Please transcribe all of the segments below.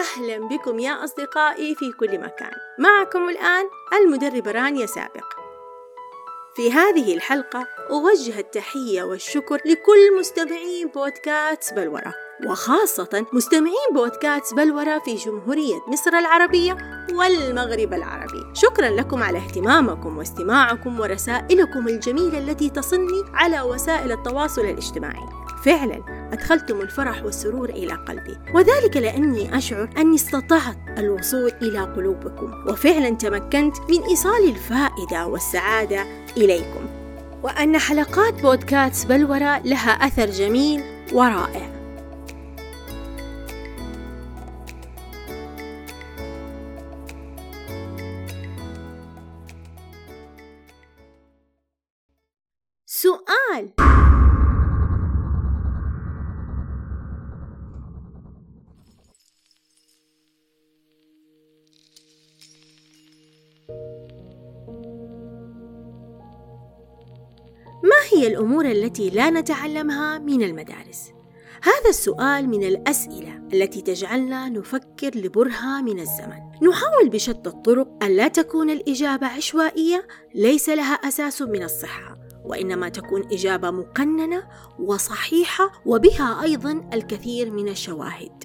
أهلا بكم يا أصدقائي في كل مكان. معكم الآن المدربة رانيا سابق. في هذه الحلقة أوجه التحية والشكر لكل مستمعين بودكاست بلورة وخاصة مستمعين بودكاست بلورة في جمهورية مصر العربية والمغرب العربي. شكرا لكم على اهتمامكم واستماعكم ورسائلكم الجميلة التي تصلني على وسائل التواصل الاجتماعي. فعلا أدخلتم الفرح والسرور إلى قلبي وذلك لأني أشعر أني استطعت الوصول إلى قلوبكم وفعلا تمكنت من إيصال الفائدة والسعادة إليكم. وأن حلقات بودكاست بلورة لها أثر جميل ورائع. هي الأمور التي لا نتعلمها من المدارس؟ هذا السؤال من الأسئلة التي تجعلنا نفكر لبرهة من الزمن. نحاول بشتى الطرق أن لا تكون الإجابة عشوائية ليس لها أساس من الصحة وإنما تكون إجابة مقننة وصحيحة وبها أيضا الكثير من الشواهد.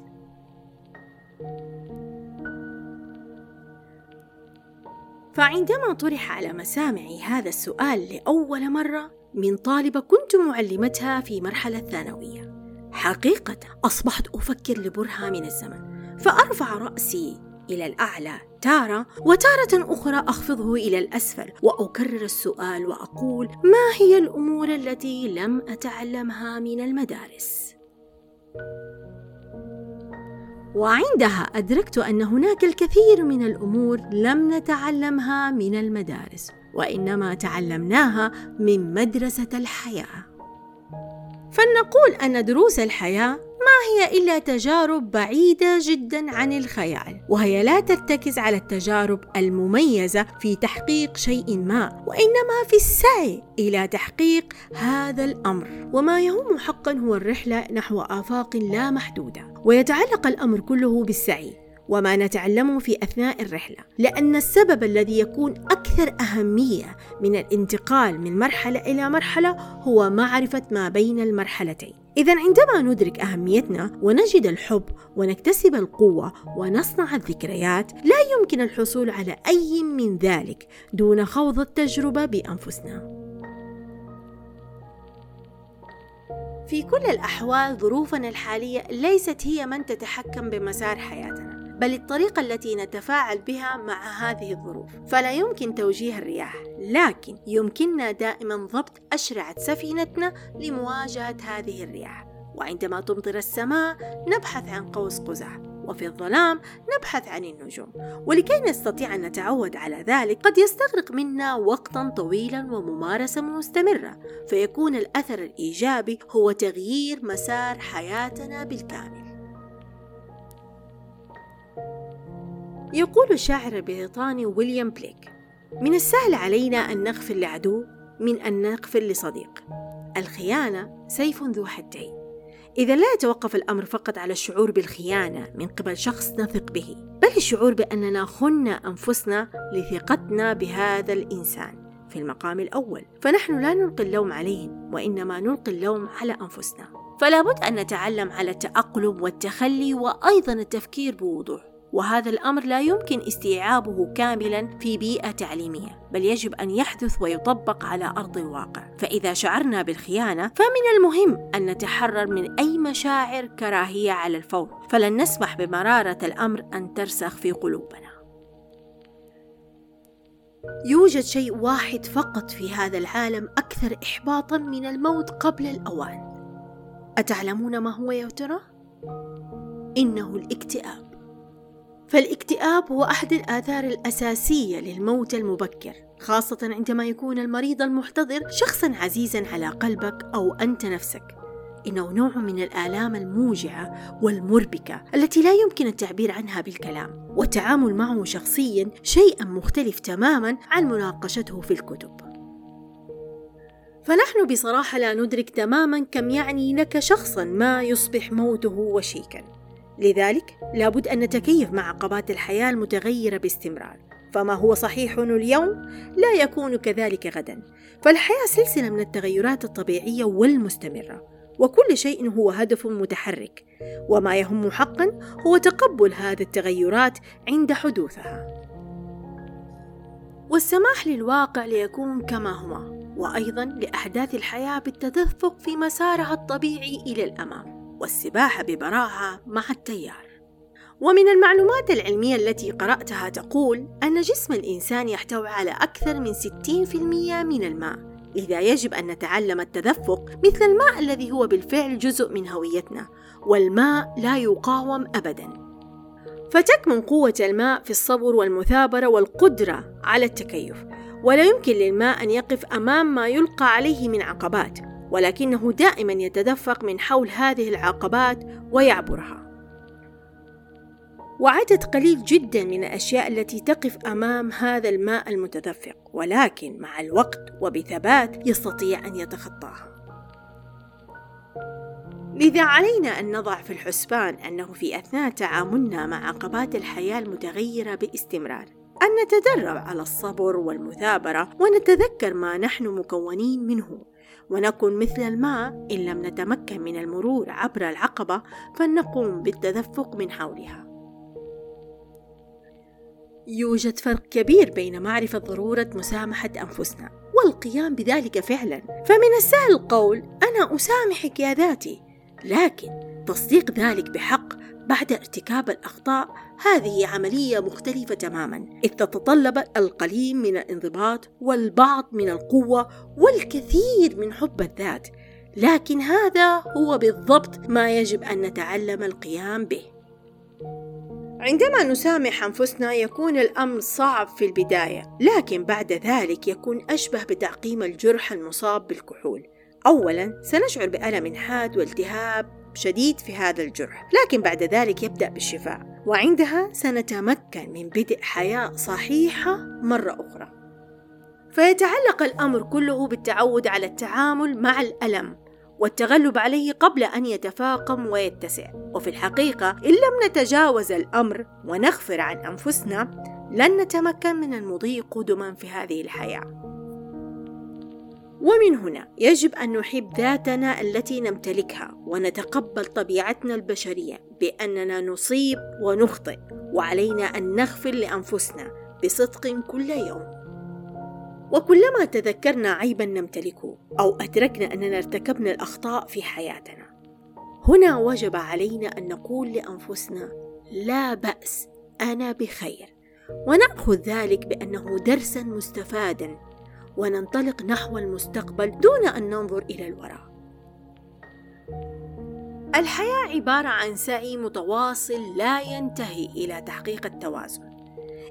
فعندما طرح على مسامعي هذا السؤال لأول مرة من طالبة كنت معلمتها في مرحلة ثانوية حقيقة أصبحت أفكر لبرهة من الزمن فأرفع رأسي إلى الأعلى تارة وتارة أخرى أخفضه إلى الأسفل وأكرر السؤال وأقول ما هي الأمور التي لم أتعلمها من المدارس؟ وعندها أدركت أن هناك الكثير من الأمور لم نتعلمها من المدارس وإنما تعلمناها من مدرسة الحياة. فلنقول أن دروس الحياة ما هي إلا تجارب بعيدة جدا عن الخيال وهي لا ترتكز على التجارب المميزة في تحقيق شيء ما وإنما في السعي إلى تحقيق هذا الأمر. وما يهم حقا هو الرحلة نحو آفاق لا محدودة ويتعلق الأمر كله بالسعي. وما نتعلمه في أثناء الرحلة لأن السبب الذي يكون أكثر أهمية من الانتقال من مرحلة إلى مرحلة هو معرفة ما بين المرحلتين إذا عندما ندرك أهميتنا ونجد الحب ونكتسب القوة ونصنع الذكريات، لا يمكن الحصول على أي من ذلك دون خوض التجربة بأنفسنا. في كل الأحوال ظروفنا الحالية ليست هي من تتحكم بمسار حياتنا. بل الطريقة التي نتفاعل بها مع هذه الظروف. فلا يمكن توجيه الرياح لكن يمكننا دائما ضبط أشرعة سفينتنا لمواجهة هذه الرياح. وعندما تمطر السماء نبحث عن قوس قزح وفي الظلام نبحث عن النجوم. ولكي نستطيع أن نتعود على ذلك قد يستغرق منا وقتا طويلا وممارسة مستمرة. فيكون الأثر الإيجابي هو تغيير مسار حياتنا بالكامل. يقول الشاعر البريطاني ويليام بليك من السهل علينا أن نغفر لعدو من أن نغفر لصديق. الخيانة سيف ذو حدين. إذا لا يتوقف الأمر فقط على الشعور بالخيانة من قبل شخص نثق به بل الشعور بأننا خنا أنفسنا لثقتنا بهذا الإنسان. في المقام الأول فنحن لا نلقي اللوم عليهم وإنما نلقي اللوم على أنفسنا. فلا بد أن نتعلم على التأقلم والتخلي وأيضا التفكير بوضوح. وهذا الأمر لا يمكن استيعابه كاملا في بيئة تعليمية بل يجب أن يحدث ويطبق على أرض الواقع. فإذا شعرنا بالخيانة فمن المهم أن نتحرر من أي مشاعر كراهية على الفور. فلن نسمح بمرارة الأمر أن ترسخ في قلوبنا. يوجد شيء واحد فقط في هذا العالم أكثر احباطا من الموت قبل الأوان. أتعلمون ما هو يا ترى؟ إنه الاكتئاب. فالاكتئاب هو أحد الآثار الأساسية للموت المبكر خاصة عندما يكون المريض المحتضر شخصا عزيزا على قلبك أو أنت نفسك. إنه نوع من الآلام الموجعة والمربكة التي لا يمكن التعبير عنها بالكلام والتعامل معه شخصيا شيئا مختلف تماما عن مناقشته في الكتب. فنحن بصراحة لا ندرك تماما كم يعني لك شخصا ما يصبح موته وشيكا. لذلك لابد أن نتكيف مع عقبات الحياة المتغيرة باستمرار. فما هو صحيح اليوم لا يكون كذلك غدا. فالحياة سلسلة من التغيرات الطبيعية والمستمرة وكل شيء هو هدف متحرك. وما يهم حقا هو تقبل هذه التغيرات عند حدوثها. والسماح للواقع ليكون كما هو وأيضا لأحداث الحياة بالتدفق في مسارها الطبيعي إلى الأمام. والسباحة ببراعه مع التيار. ومن المعلومات العلمية التي قرأتها تقول أن جسم الإنسان يحتوي على أكثر من 60% من الماء لذا يجب أن نتعلم التدفق مثل الماء الذي هو بالفعل جزء من هويتنا والماء لا يقاوم أبدا. فتكمن قوة الماء في الصبر والمثابرة والقدرة على التكيف ولا يمكن للماء أن يقف أمام ما يلقى عليه من عقبات. ولكنه دائما يتدفق من حول هذه العقبات ويعبرها. وعدد قليل جدا من الأشياء التي تقف أمام هذا الماء المتدفق ولكن مع الوقت وبثبات يستطيع أن يتخطاها. لذا علينا أن نضع في الحسبان أنه في أثناء تعاملنا مع عقبات الحياة المتغيرة باستمرار أن نتدرب على الصبر والمثابرة ونتذكر ما نحن مكونين منه. ونكن مثل الماء إن لم نتمكن من المرور عبر العقبة فلنقوم بالتدفق من حولها. يوجد فرق كبير بين معرفة ضرورة مسامحة أنفسنا والقيام بذلك فعلا. فمن السهل القول أنا أسامحك يا ذاتي لكن تصديق ذلك بحق بعد ارتكاب الأخطاء هذه عملية مختلفة تماما إذ تتطلب القليل من الانضباط والبعض من القوة والكثير من حب الذات. لكن هذا هو بالضبط ما يجب أن نتعلم القيام به. عندما نسامح أنفسنا يكون الأمر صعب في البداية لكن بعد ذلك يكون أشبه بتعقيم الجرح المصاب بالكحول. أولا سنشعر بألم حاد والتهاب شديد في هذا الجرح لكن بعد ذلك يبدأ بالشفاء. وعندها سنتمكن من بدء حياة صحيحة مرة أخرى. فيتعلق الأمر كله بالتعود على التعامل مع الألم والتغلب عليه قبل أن يتفاقم ويتسع. وفي الحقيقة إن لم نتجاوز الأمر ونغفر عن أنفسنا لن نتمكن من المضي قدما في هذه الحياة. ومن هنا يجب أن نحب ذاتنا التي نمتلكها ونتقبل طبيعتنا البشرية بأننا نصيب ونخطئ وعلينا أن نغفر لأنفسنا بصدق كل يوم. وكلما تذكرنا عيبا نمتلكه أو أدركنا أننا ارتكبنا الأخطاء في حياتنا. هنا وجب علينا أن نقول لأنفسنا لا بأس أنا بخير. ونأخذ ذلك بأنه درسا مستفادا وننطلق نحو المستقبل دون أن ننظر إلى الوراء. الحياة عبارة عن سعي متواصل لا ينتهي إلى تحقيق التوازن.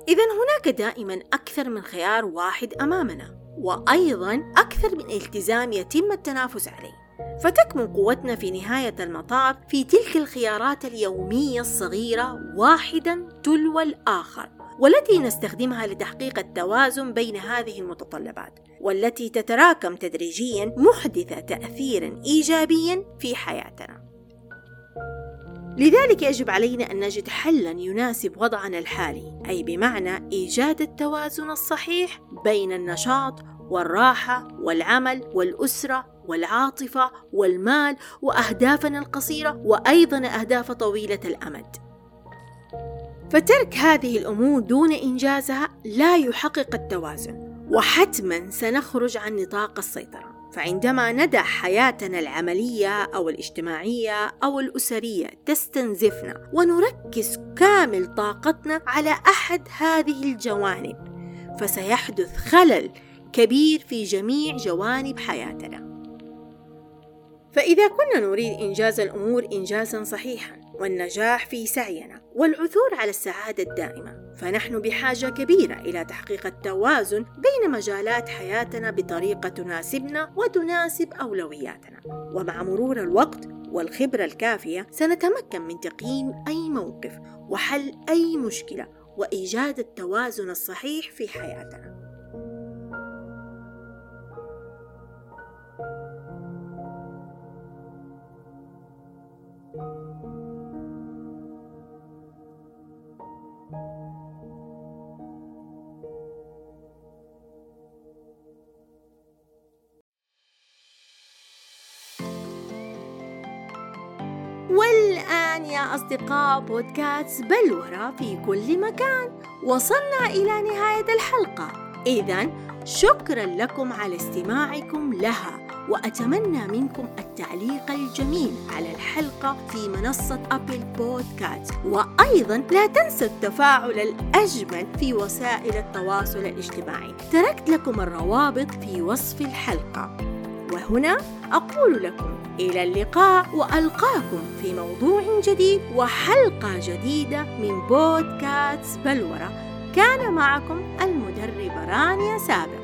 إذا هناك دائما أكثر من خيار واحد أمامنا وأيضا أكثر من التزام يتم التنافس عليه. فتكمن قوتنا في نهاية المطاف في تلك الخيارات اليومية الصغيرة واحدا تلو الآخر. والتي نستخدمها لتحقيق التوازن بين هذه المتطلبات والتي تتراكم تدريجيا محدثة تأثير إيجابيا في حياتنا. لذلك يجب علينا أن نجد حلا يناسب وضعنا الحالي أي بمعنى إيجاد التوازن الصحيح بين النشاط والراحة والعمل والأسرة والعاطفة والمال وأهدافنا القصيرة وأيضا أهداف طويلة الأمد. فترك هذه الأمور دون إنجازها لا يحقق التوازن وحتما سنخرج عن نطاق السيطرة. فعندما ندع حياتنا العملية أو الاجتماعية أو الأسرية تستنزفنا ونركز كامل طاقتنا على أحد هذه الجوانب فسيحدث خلل كبير في جميع جوانب حياتنا. فإذا كنا نريد إنجاز الأمور إنجازا صحيحا والنجاح في سعينا والعثور على السعادة الدائمة. فنحن بحاجة كبيرة إلى تحقيق التوازن بين مجالات حياتنا بطريقة تناسبنا وتناسب أولوياتنا. ومع مرور الوقت والخبرة الكافية سنتمكن من تقييم أي موقف وحل أي مشكلة وإيجاد التوازن الصحيح في حياتنا. والآن يا أصدقاء بودكاست بلورة في كل مكان. وصلنا إلى نهاية الحلقة. إذا شكرا لكم على استماعكم لها وأتمنى منكم التعليق الجميل على الحلقة في منصة أبل بودكاست. وأيضا لا تنسوا التفاعل الأجمل في وسائل التواصل الاجتماعي. تركت لكم الروابط في وصف الحلقة. وهنا أقول لكم إلى اللقاء وألقاكم في موضوع جديد وحلقة جديدة من بودكاست بلورة. كان معكم المدربة رانيا سابق.